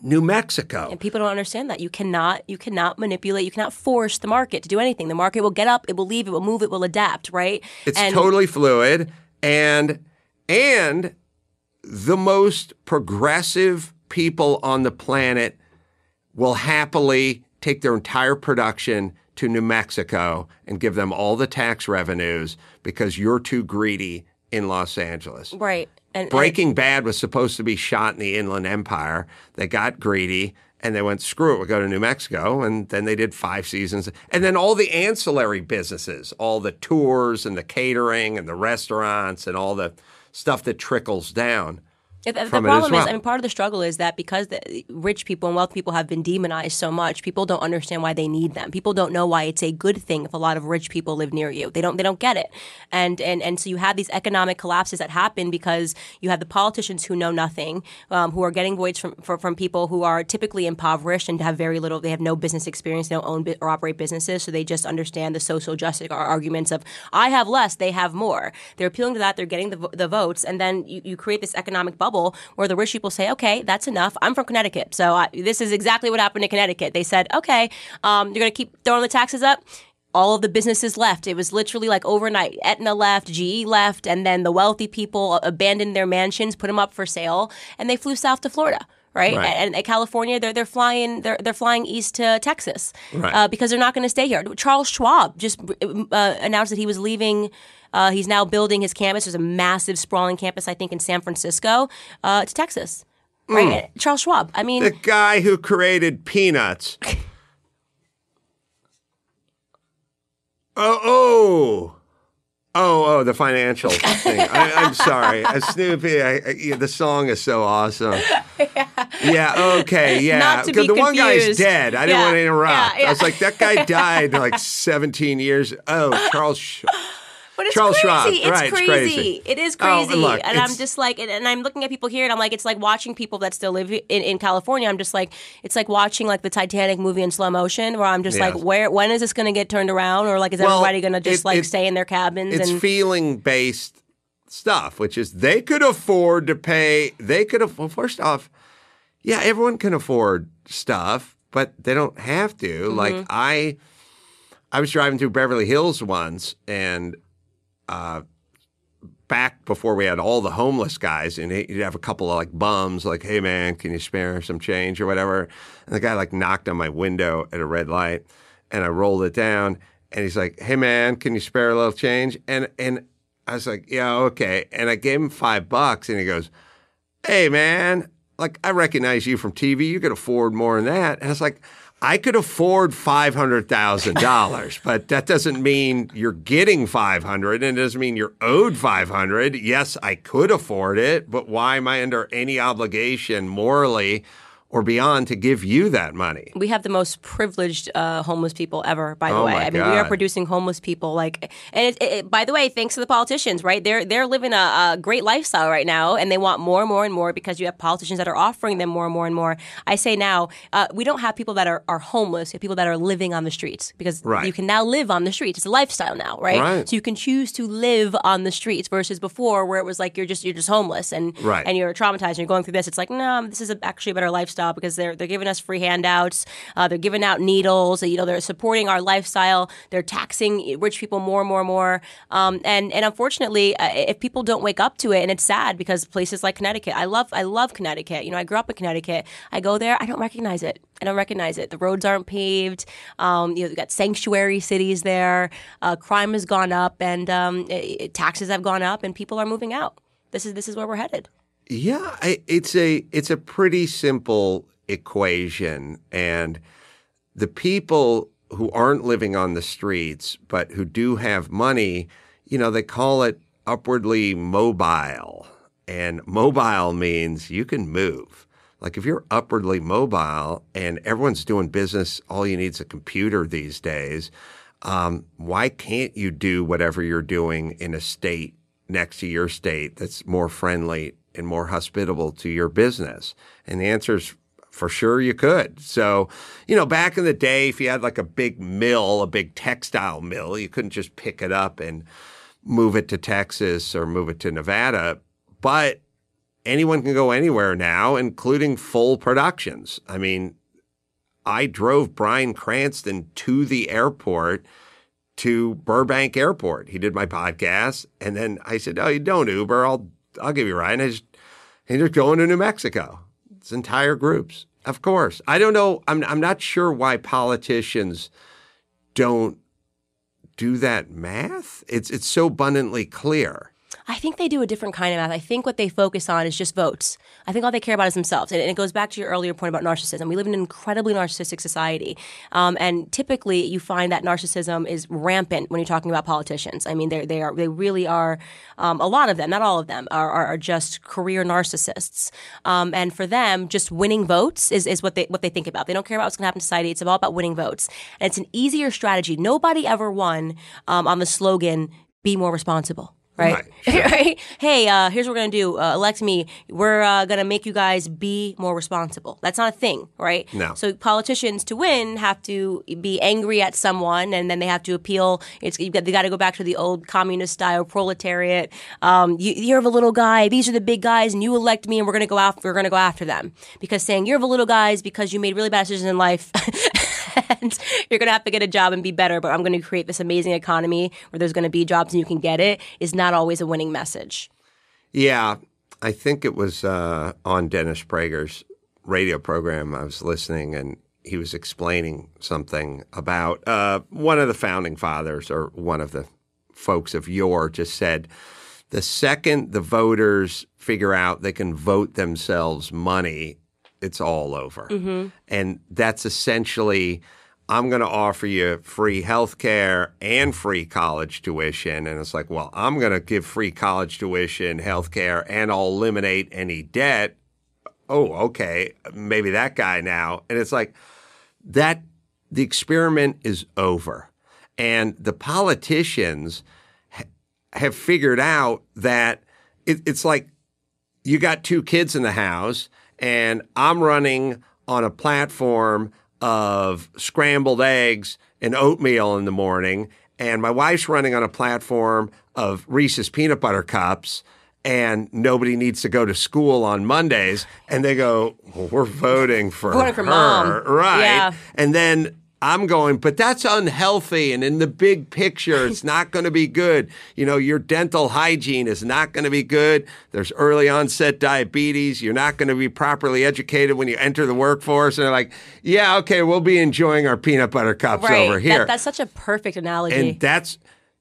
New Mexico. And people don't understand that you cannot you cannot manipulate, you cannot force the market to do anything. The market will get up, it will leave, it will move, it will adapt, right? It's and totally fluid and and the most progressive people on the planet will happily take their entire production to New Mexico and give them all the tax revenues because you're too greedy in Los Angeles. right. And, and- Breaking Bad was supposed to be shot in the Inland Empire. They got greedy and they went, screw it, we'll go to New Mexico. And then they did five seasons. And then all the ancillary businesses, all the tours and the catering and the restaurants and all the stuff that trickles down. The, the problem as is. I mean, part of the struggle is that because the rich people and wealthy people have been demonized so much, people don't understand why they need them. People don't know why it's a good thing if a lot of rich people live near you. They don't. They don't get it, and and and so you have these economic collapses that happen because you have the politicians who know nothing, um, who are getting votes from, from from people who are typically impoverished and have very little. They have no business experience. They don't own or operate businesses, so they just understand the social justice arguments of I have less, they have more. They're appealing to that. They're getting the, the votes, and then you, you create this economic bubble bubble where the rich people say, okay, that's enough. I'm from Connecticut. So I, this is exactly what happened in Connecticut. They said, okay, um, you're going to keep throwing the taxes up all of the businesses left. It was literally like overnight. Aetna left, GE left, and then the wealthy people abandoned their mansions, put them up for sale, and they flew south to Florida. Right? Right. and, and California, they're they're flying they're they're flying east to Texas Right. uh, because they're not going to stay here. Charles Schwab just uh, announced that he was leaving. Uh, he's now building his campus. There's a massive, sprawling campus, I think, in San Francisco, uh, to Texas. Right, Charles Schwab. I mean, The guy who created peanuts. *laughs* oh, oh. Oh, oh, the financial thing. I, I'm sorry. Uh, Snoopy, I, I, yeah, the song is so awesome. *laughs* Yeah, okay, yeah. Not to be the one guy's confused. dead. I didn't want to interrupt. yeah, yeah. I was like, that guy died like *laughs* 17 years. Oh, Charles. Sch- But it's Charles crazy. Schwab. It's Right, it's crazy. crazy. It is Oh, crazy. look, and I'm just like, and, and I'm looking at people here, and I'm like, it's like watching people that still live in, in California. I'm just like, it's like watching like the Titanic movie in slow motion, where I'm just like, where, when is this going to get turned around, or like, is Well, everybody going to just it- like it- stay in their cabins? it's and feeling based stuff, which is they could afford to pay. They could have. Well, first off, yeah, everyone can afford stuff, but they don't have to. Mm-hmm. Like I, I was driving through Beverly Hills once, and uh, back before we had all the homeless guys, and you'd have a couple of like bums, like, "Hey man, can you spare some change or whatever?" And the guy like knocked on my window at a red light, and I rolled it down, and he's like, "Hey man, can you spare a little change?" And and I was like, "Yeah, okay." And I gave him five bucks, and he goes, "Hey man, like I recognize you from TV. You could afford more than that." And I was like. I could afford five hundred thousand dollars, but that doesn't mean you're getting five hundred, and it doesn't mean you're owed five hundred. Yes, I could afford it, but why am I under any obligation morally or beyond to give you that money? we have the most privileged uh, homeless people ever. By the Oh way, I mean we are producing homeless people. Like, and it, it, by the way, thanks to the politicians, right? They're they're living a, a great lifestyle right now, and they want more and more and more because you have politicians that are offering them more and more and more. I say now, uh, we don't have people that are, are homeless. We have people that are living on the streets because Right. you can now live on the streets. It's a lifestyle now, right? Right. So you can choose to live on the streets versus before where it was like you're just you're just homeless and Right. and you're traumatized and you're going through this. It's like no, this is a, actually a better lifestyle because they're they're giving us free handouts. Uh, they're giving out needles. You know, they're supporting our lifestyle. They're taxing rich people more and more and more. Um, and and unfortunately, uh, if people don't wake up to it, and it's sad because places like Connecticut, I love I love Connecticut. You know, I grew up in Connecticut. I go there, I don't recognize it. I don't recognize it. The roads aren't paved. Um, you know, we've got sanctuary cities there. Uh, crime has gone up, and um, i- i- taxes have gone up, and people are moving out. This is this is where we're headed. Yeah, I, it's a it's a pretty simple equation, and the people who aren't living on the streets but who do have money, you know, they call it upwardly mobile, and mobile means you can move. Like if you're upwardly mobile and everyone's doing business, all you need is a computer these days. Um, why can't you do whatever you're doing in a state next to your state that's more friendly and more hospitable to your business? And the answer is for sure you could. So, you know, back in the day, if you had like a big mill, a big textile mill, you couldn't just pick it up and move it to Texas or move it to Nevada. But anyone can go anywhere now, including full productions. I mean, I drove Bryan Cranston to the airport to Burbank Airport. He did my podcast, and then I said, "Oh, you don't Uber? I'll I'll give you Ryan. ride." And just they're going to New Mexico. It's entire groups, of course. I don't know. I'm I'm not sure why politicians don't do that math. It's it's so abundantly clear. I think they do a different kind of math. I think what they focus on is just votes. I think all they care about is themselves. And, and it goes back to your earlier point about narcissism. We live in an incredibly narcissistic society. Um, and typically you find that narcissism is rampant when you're talking about politicians. I mean, they are, they really are, um, a lot of them, not all of them, are, are, are just career narcissists. Um, and for them, just winning votes is, is what they, what they think about. They don't care about what's going to happen to society. It's all about winning votes. And it's an easier strategy. Nobody ever won, um, on the slogan, be more responsible right? *laughs* Right? Hey, uh, here's what we're gonna do. Uh, elect me. We're uh, gonna make you guys be more responsible. That's not a thing, right? No. So politicians to win have to be angry at someone, and then they have to appeal. It's you got, they got to go back to the old communist style proletariat. Um, you, you're the little guy. These are the big guys, and you elect me, and we're gonna go after. We're gonna go after them because saying you're the little guys because you made really bad decisions in life. *laughs* and *laughs* you're going to have to get a job and be better, but I'm going to create this amazing economy where there's going to be jobs and you can get it is not always a winning message. Yeah, I think it was uh, on Dennis Prager's radio program. I was listening, and he was explaining something about uh, one of the founding fathers or one of the folks of yore just said the second the voters figure out they can vote themselves money, it's all over. And that's essentially I'm going to offer you free health care and free college tuition. And it's like, well, I'm going to give free college tuition, health care, and I'll eliminate any debt. Oh, okay. Maybe that guy now. And it's like, that the experiment is over. And the politicians ha- have figured out that it, it's like you got two kids in the house, and I'm running on a platform of scrambled eggs and oatmeal in the morning, and my wife's running on a platform of Reese's peanut butter cups. And nobody needs to go to school on Mondays, and they go, well, "We're voting for Voting for her, mom." right?" Yeah. And then I'm going, but that's unhealthy. And in the big picture, it's *laughs* not going to be good. You know, your dental hygiene is not going to be good. There's early onset diabetes. You're not going to be properly educated when you enter the workforce. And they're like, yeah, okay, we'll be enjoying our peanut butter cups Right. over here. That, that's such a perfect analogy. and that's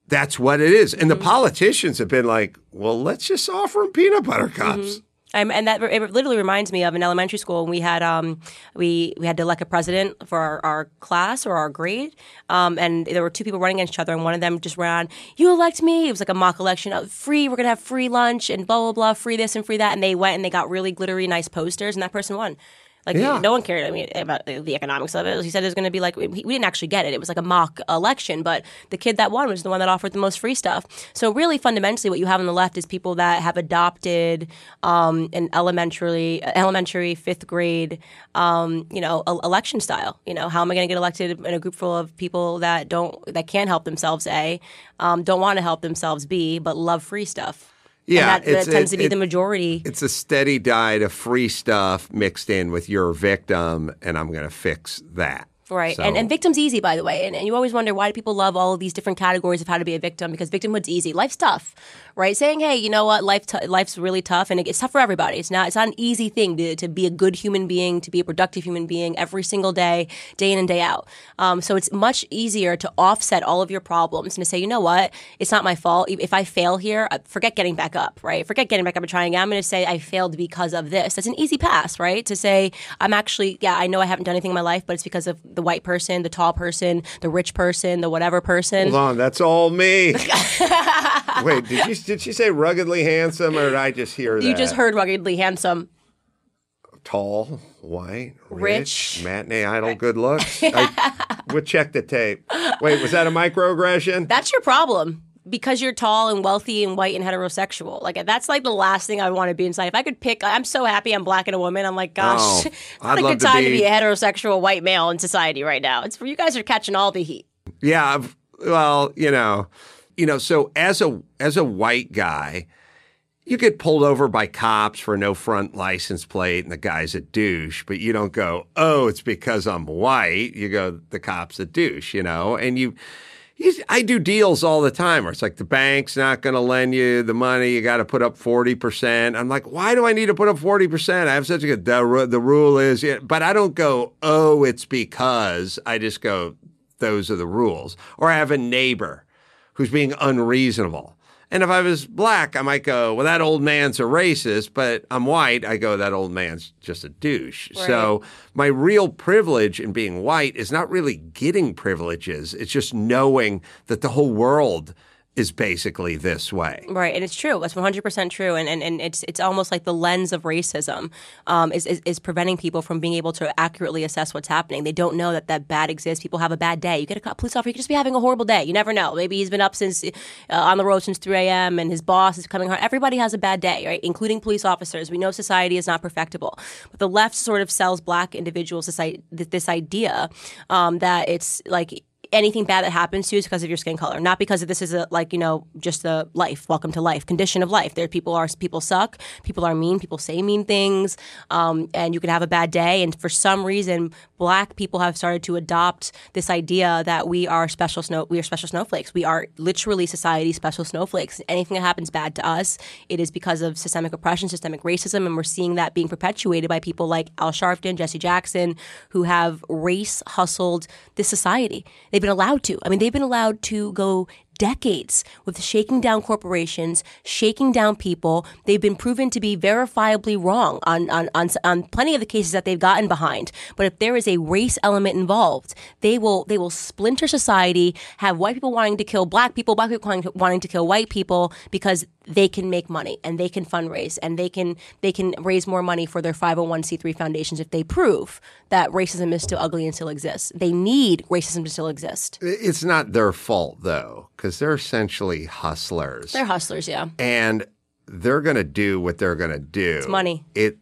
that's what it is. And the mm-hmm. politicians have been like, well, let's just offer them peanut butter cups. Mm-hmm. Um, and that it literally reminds me of in elementary school when we had um, we we had to elect a president for our, our class or our grade, um, and there were two people running against each other, and one of them just ran, "You elect me." It was like a mock election, uh, free. We're gonna have free lunch and blah blah blah, free this and free that, and they went and they got really glittery, nice posters, and that person won. Like Yeah. no one cared. I mean, about the economics of it. He said it was going to be like we, didn't actually get it. It was like a mock election, but the kid that won was the one that offered the most free stuff. So really, fundamentally, what you have on the left is people that have adopted um, an elementary, elementary fifth grade, um, you know, election style. You know, how am I going to get elected in a group full of people that don't that can't help themselves? A, um, don't want to help themselves. B, but love free stuff. Yeah, and that, that tends it- to be it- the majority. It's a steady diet of free stuff mixed in with your victim, and I'm going to fix that. Right. So- And, and victim's easy, by the way. And, and you always wonder why do people love all of these different categories of how to be a victim? Because victimhood's easy. Life's tough, right? Saying, hey, you know what? Life t- life's really tough and it's tough for everybody. It's not, it's not an easy thing to, to be a good human being, to be a productive human being every single day, day in and day out. Um, so it's much easier to offset all of your problems and to say, you know what? It's not my fault. If I fail here, uh, forget getting back up, right? Forget getting back up and trying again. I'm going to say I failed because of this. That's an easy pass, right? To say, I'm actually, yeah, I know I haven't done anything in my life, but it's because of the white person, the tall person, the rich person, the whatever person. Hold on, that's all me. *laughs* Wait, did you did she say ruggedly handsome, or did I just hear that? You just heard ruggedly handsome. tall, white, Rich. rich, matinee idol, good looks. *laughs* I, we'll check the tape. Wait, was that a microaggression? That's your problem. Because you're tall and wealthy and white and heterosexual. Like that's like the last thing I want to be inside. If I could pick I'm so happy I'm black and a woman. I'm like, gosh, Oh, *laughs* it's I'd not a love good time to be- be a heterosexual white male in society right now. It's you guys are catching all the heat. Yeah, well, you know, you know. So as a as a white guy, you get pulled over by cops for no front license plate, and the guy's a douche. But you don't go, oh, it's because I'm white. You go, the cop's a douche, you know, and you. I do deals all the time where it's like the bank's not going to lend you the money. You got to put up 40%. I'm like, why do I need to put up 40%? I have such a good, the, the rule is, but I don't go, oh, it's because. I just go, those are the rules. Or I have a neighbor who's being unreasonable. And if I was black, I might go, well, that old man's a racist, but I'm white. I go, that old man's just a douche. So my real privilege in being white is not really getting privileges. It's just knowing that the whole world is basically this way. Right, and it's true. That's one hundred percent true, and, and and it's it's almost like the lens of racism um, is, is is preventing people from being able to accurately assess what's happening. They don't know that that bad exists. People have a bad day. You get a police officer, you could just be having a horrible day. You never know. Maybe he's been up since uh, on the road since three a.m. and his boss is coming home. Everybody has a bad day, right? Including police officers. We know society is not perfectible, but the left sort of sells black individuals this this idea um, that it's like anything bad that happens to you is because of your skin color, not because of this is a like you know just the life, welcome to life, condition of life. There, people are people suck, people are mean, people say mean things, um, and you can have a bad day. And for some reason, black people have started to adopt this idea that we are special snow, we are special snowflakes. We are literally society's special snowflakes. Anything that happens bad to us, it is because of systemic oppression, systemic racism, and we're seeing that being perpetuated by people like Al Sharpton, Jesse Jackson, who have race hustled this society. They they've been allowed to. I mean, they've been allowed to go decades with shaking down corporations, shaking down people. They've been proven to be verifiably wrong on, on, on, on, plenty of the cases that they've gotten behind. But if there is a race element involved, they will they will splinter society, have white people wanting to kill black people, black people wanting to, wanting to kill white people because they can make money and they can fundraise and they can they can raise more money for their 501c3 foundations if they prove that racism is still ugly and still exists. They need racism to still exist. It's not their fault though, they're essentially hustlers. They're hustlers, yeah. And they're going to do what they're going to do. It's money. It,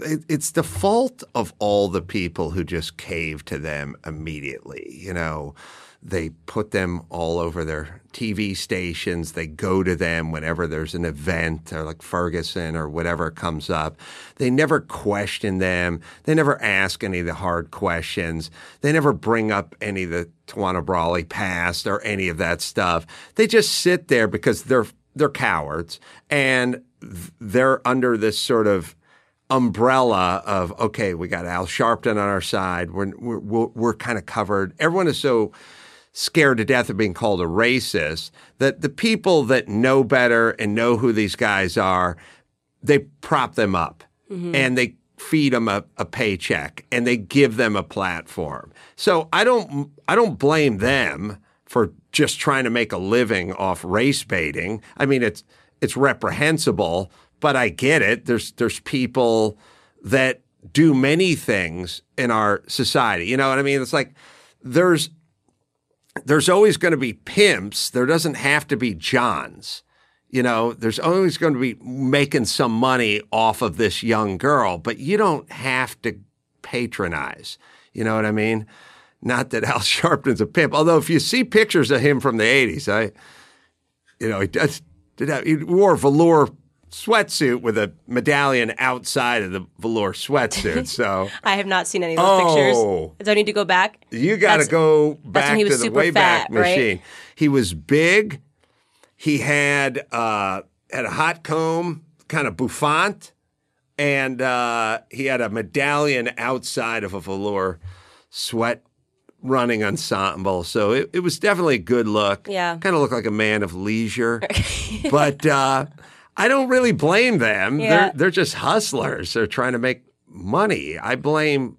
it it's the fault of all the people who just cave to them immediately. You know, they put them all over their TV stations. They go to them whenever there's an event or like Ferguson or whatever comes up. They never question them. They never ask any of the hard questions. They never bring up any of the Tawana Brawley past or any of that stuff. They just sit there because they're they're cowards and they're under this sort of umbrella of okay, we got Al Sharpton on our side. We're we're we're, we're kind of covered. Everyone is so scared to death of being called a racist, that the people that know better and know who these guys are, they prop them up mm-hmm. and they feed them a, a, paycheck and they give them a platform. So I don't I don't blame them for just trying to make a living off race baiting. I mean it's it's reprehensible, but I get it. There's there's people that do many things in our society. You know what I mean? It's like there's there's always going to be pimps. There doesn't have to be Johns. You know, there's always going to be making some money off of this young girl, but you don't have to patronize. You know what I mean? Not that Al *laughs* Sharpton's a pimp, although if you see pictures of him from the 80s, I, you know, he does, did have, he wore velour sweatsuit with a medallion outside of the velour sweatsuit. *laughs* So I have not seen any of those oh, pictures. Do I need to go back? You got to go back to the Wayback fat, Machine. Right? He was big. He had uh, had a hot comb, kind of bouffant, and uh, he had a medallion outside of a velour sweat running ensemble. So it, it was definitely a good look. Yeah. Kind of looked like a man of leisure. *laughs* but uh, I don't really blame them. Yeah. They're they're just hustlers. They're trying to make money. I blame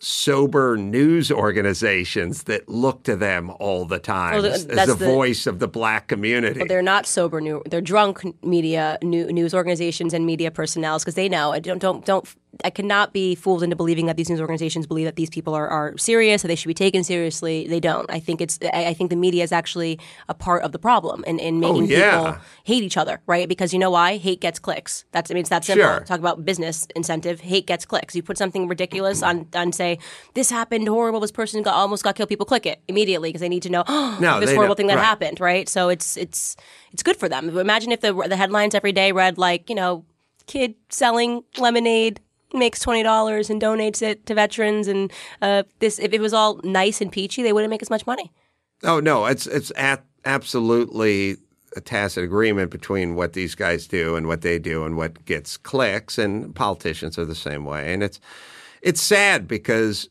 sober news organizations that look to them all the time well, as, the, voice of the black community. Well, they're not sober new. They're drunk media new, news organizations and media personnel because they know. Don't don't don't I cannot be fooled into believing that these news organizations believe that these people are, are serious, that they should be taken seriously. They don't. I think it's. I think the media is actually a part of the problem in, in oh, making oh, yeah. people hate each other, right? Because you know why? Hate gets clicks. That's. I mean, it's that simple. Sure. Talk about business incentive. Hate gets clicks. You put something ridiculous on on say this happened horrible. This person got almost got killed. People click it immediately because they need to know oh, no, this horrible know. thing that right. happened, right? So it's it's it's good for them. Imagine if the the headlines every day read like you know kid selling lemonade makes twenty dollars and donates it to veterans, and uh, this if it was all nice and peachy, they wouldn't make as much money. Oh no, it's it's at absolutely a tacit agreement between what these guys do and what they do and what gets clicks, and politicians are the same way, and it's it's sad because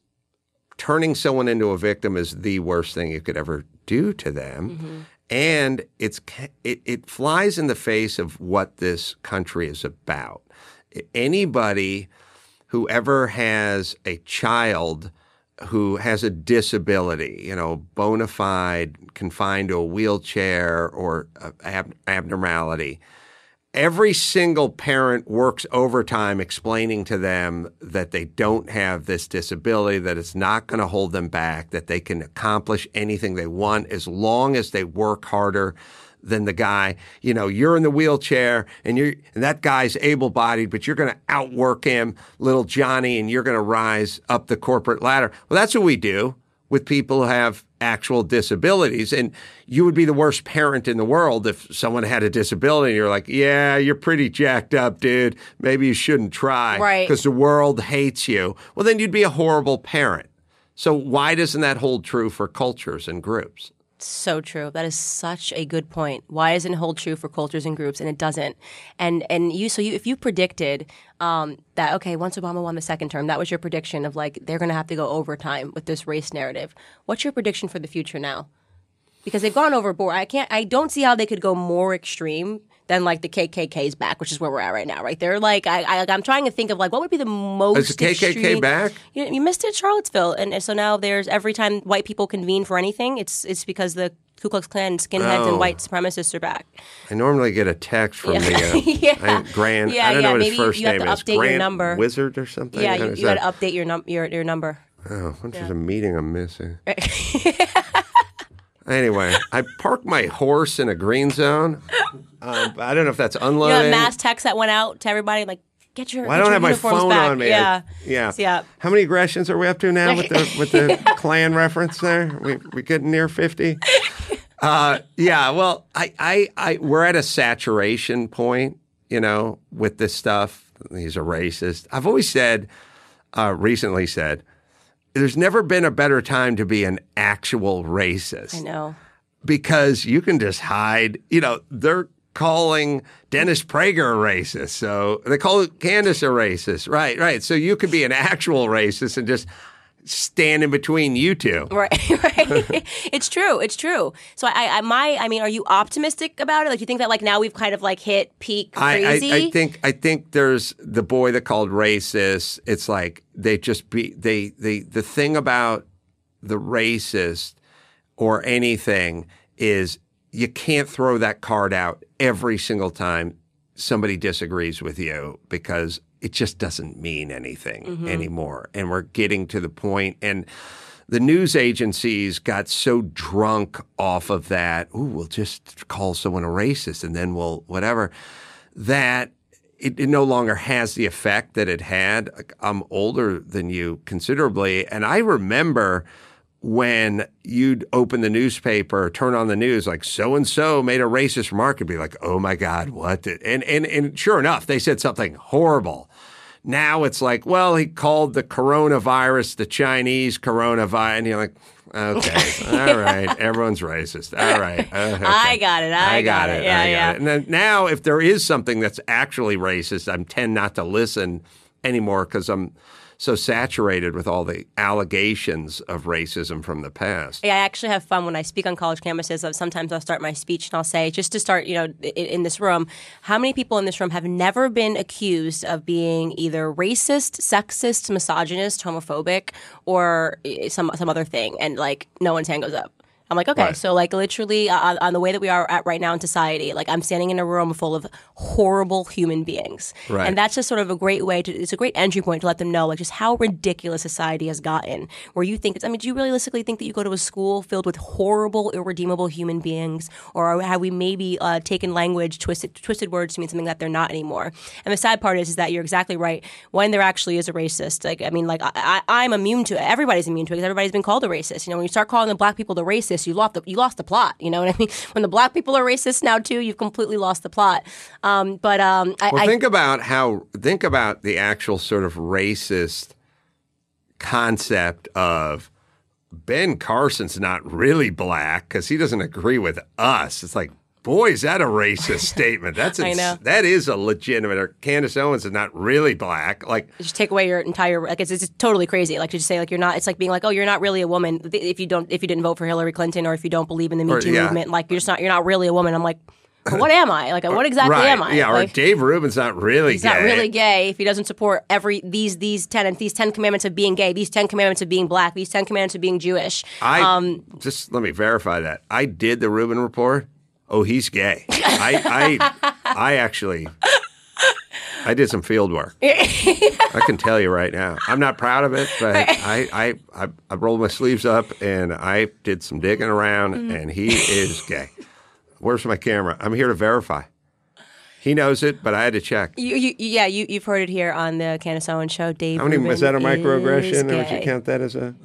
turning someone into a victim is the worst thing you could ever do to them. Mm-hmm. And it's it, it flies in the face of what this country is about. Anybody whoever has a child who has a disability, you know, bona fide, confined to a wheelchair or ab- abnormality, every single parent works overtime explaining to them that they don't have this disability, that it's not going to hold them back, that they can accomplish anything they want as long as they work harder than the guy. You know, you're in the wheelchair and you're and that guy's able bodied, but you're going to outwork him, little Johnny, and you're going to rise up the corporate ladder. Well, that's what we do with people who have actual disabilities. And you would be the worst parent in the world if someone had a disability and you're like, yeah, you're pretty jacked up, dude. Maybe you shouldn't try. Right. Because the world hates you. Well, then you'd be a horrible parent. So why doesn't that hold true for cultures and groups? So true. That is such a good point. Why doesn't it hold true for cultures and groups, and it doesn't? And and you, so you, if you predicted um, that, okay, once Obama won the second term, that was your prediction of like they're going to have to go overtime with this race narrative. What's your prediction for the future now? Because they've gone overboard. I can't. I don't see how they could go more extreme than like the KKK's back, which is where we're at right now. Right? They're like, I, I I'm trying to think of like what would be the most. Is the KKK extreme- back? You, you missed it, Charlottesville, and, and so now there's every time white people convene for anything, it's it's because the Ku Klux Klan skinheads Oh. and white supremacists are back. I normally get a text from Yeah. the uh, *laughs* Yeah. I- Grand. Yeah, I don't yeah, know what maybe his first you have to is. update your number. Wizard or something. Yeah, you, you got to update your num your your number. Oh, what is a meeting I'm missing? *laughs* anyway, I parked my horse in a green zone. Um, I don't know if that's You know, unloading. that mass text that went out to everybody like, get your. well, I don't have my phone back. on me. Yeah, yeah. Yeah. How many aggressions are we up to now with the with the *laughs* *laughs* Klan reference there? We we getting near fifty? *laughs* Uh, yeah. Well, I, I, I, we're at a saturation point, you know, with this stuff. He's a racist. I've always said, uh, recently said, there's never been a better time to be an actual racist I know. because you can just hide. You know, they're calling Dennis Prager a racist. So they call Candace a racist. Right, right. So you could be an actual racist and just stand in between you two. *laughs* Right, right. *laughs* it's true. It's true. So I, I, my, I mean, are you optimistic about it? Like, do you think that like now we've kind of like hit peak I. I, I think I think there's the boy that called racist. It's like they just be they they the thing about the racist or anything is you can't throw that card out every single time somebody disagrees with you because it just doesn't mean anything mm-hmm. anymore. And we're getting to the point and the news agencies got so drunk off of that. Ooh, we'll just call someone a racist and then we'll whatever. That it, it no longer has the effect that it had. I'm older than you considerably, and I remember when you'd open the newspaper, turn on the news, like so and so made a racist remark, and be like, "Oh my God, what?" Did? And and and sure enough, they said something horrible. Now it's like, well, he called the coronavirus the Chinese coronavirus, and you're like, okay, *laughs* all right, everyone's racist. All right, *laughs* okay. I got it. I, got it. Yeah, I got yeah. it. And then now, if there is something that's actually racist, I'm tend not to listen anymore because I'm so saturated with all the allegations of racism from the past. Yeah, I actually have fun when I speak on college campuses. Sometimes I'll start my speech and I'll say, just to start, you know, in, this room, how many people in this room have never been accused of being either racist, sexist, misogynist, homophobic, or some some other thing? And like, no one's hand goes up. I'm like, okay, Right. so like literally uh, on, on the way that we are at right now in society, like I'm standing in a room full of horrible human beings, Right. and that's just sort of a great way to. It's a great entry point to let them know like just how ridiculous society has gotten. Where you think it's. I mean, do you realistically think that you go to a school filled with horrible, irredeemable human beings, or have we maybe uh, taken language, twisted twisted words to mean something that they're not anymore? And the sad part is, is that you're exactly right. When there actually is a racist, like I mean, like I, I, I'm immune to it. Everybody's immune to it because everybody's been called a racist. You know, when you start calling the black people the racist, you lost the you lost the plot. You know what I mean? *laughs* When the black people are racist now too, you've completely lost the plot. Um, but um, I, Well, I think about how think about the actual sort of racist concept of Ben Carson's not really black because he doesn't agree with us. It's like, boy, is that a racist *laughs* statement? That's I ins- know. that is a legitimate. Or Candace Owens is not really black. Like, just take away your entire like it's, it's totally crazy like to just say like you're not it's like being like oh you're not really a woman if you don't if you didn't vote for Hillary Clinton or if you don't believe in the Me Or- Too yeah. movement like you're just not you're not really a woman I'm like what am I? Like, what exactly right. am I? Yeah, Like, or Dave Rubin's not really He's gay. not really gay if he doesn't support every these these ten and these ten commandments of being gay, these ten commandments of being black, these ten commandments of being Jewish. I um, just let me verify that. I did the Rubin report. Oh, he's gay. I I I actually I did some field work. *laughs* I can tell you right now. I'm not proud of it, but I I, I, I rolled my sleeves up and I did some digging around Mm-hmm. and he is gay. Where's my camera? I'm here to verify. He knows it, but I had to check. You, you, yeah, you, you've heard it here on the Candace Owens show. Dave How many Rubin is that a microaggression? Or would you count that as a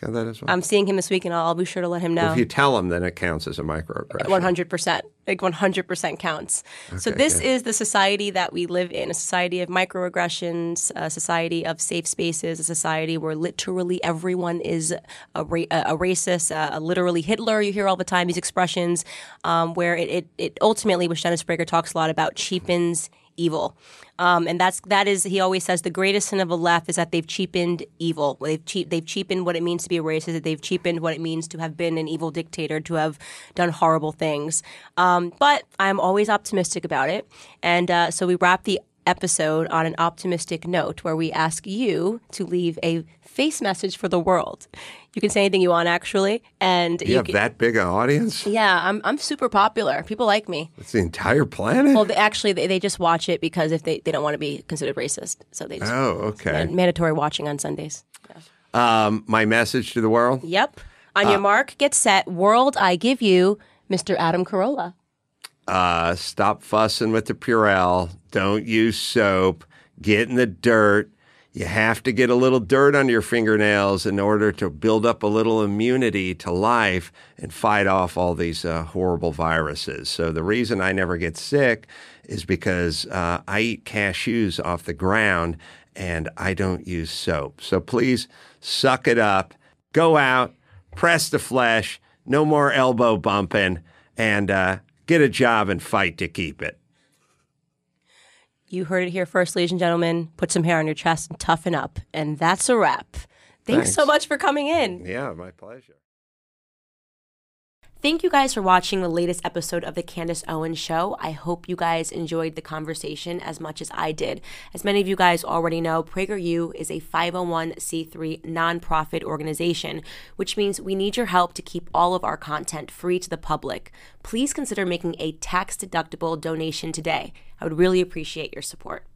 count that as one? I'm seeing him this week, and I'll, be sure to let him know. if you tell him, then it counts as a microaggression. One hundred percent, like one hundred percent counts. so this good. is the society that we live in: a society of microaggressions, a society of safe spaces, a society where literally everyone is a, ra- a racist, a, a literally Hitler. You hear all the time these expressions, um, where it, it, it ultimately, which Dennis Prager talks a lot about, cheapens evil. Um, and that's that is he always says the greatest sin of the left is that they've cheapened evil. They've cheap they've cheapened what it means to be a racist. They've cheapened what it means to have been an evil dictator, to have done horrible things. Um, but I'm always optimistic about it, and uh, so we wrap the episode on an optimistic note where we ask you to leave a face message for the world. You can say anything you want, actually, and You have can, that big an audience? yeah, I'm I'm super popular. People like me. It's the entire planet? Well, they, actually, they, they just watch it because if they, they don't want to be considered racist, so they just oh, okay. mandatory watching on Sundays. Um, my message to the world? Yep. On your mark, get set. World, I give you, Mr. Adam Carolla. Uh, stop fussing with the Purell. Don't use soap. Get in the dirt. You have to get a little dirt under your fingernails in order to build up a little immunity to life and fight off all these uh, horrible viruses. So, the reason I never get sick is because uh, I eat cashews off the ground and I don't use soap. So, please suck it up. Go out, press the flesh, no more elbow bumping, and uh, get a job and fight to keep it. You heard it here first, ladies and gentlemen. Put some hair on your chest and toughen up. And that's a wrap. Thanks, so much for coming in. Yeah, my pleasure. Thank you guys for watching the latest episode of the Candace Owens Show. I hope you guys enjoyed the conversation as much as I did. As many of you guys already know, PragerU is a 501c3 nonprofit organization, which means we need your help to keep all of our content free to the public. Please consider making a tax deductible donation today. I would really appreciate your support.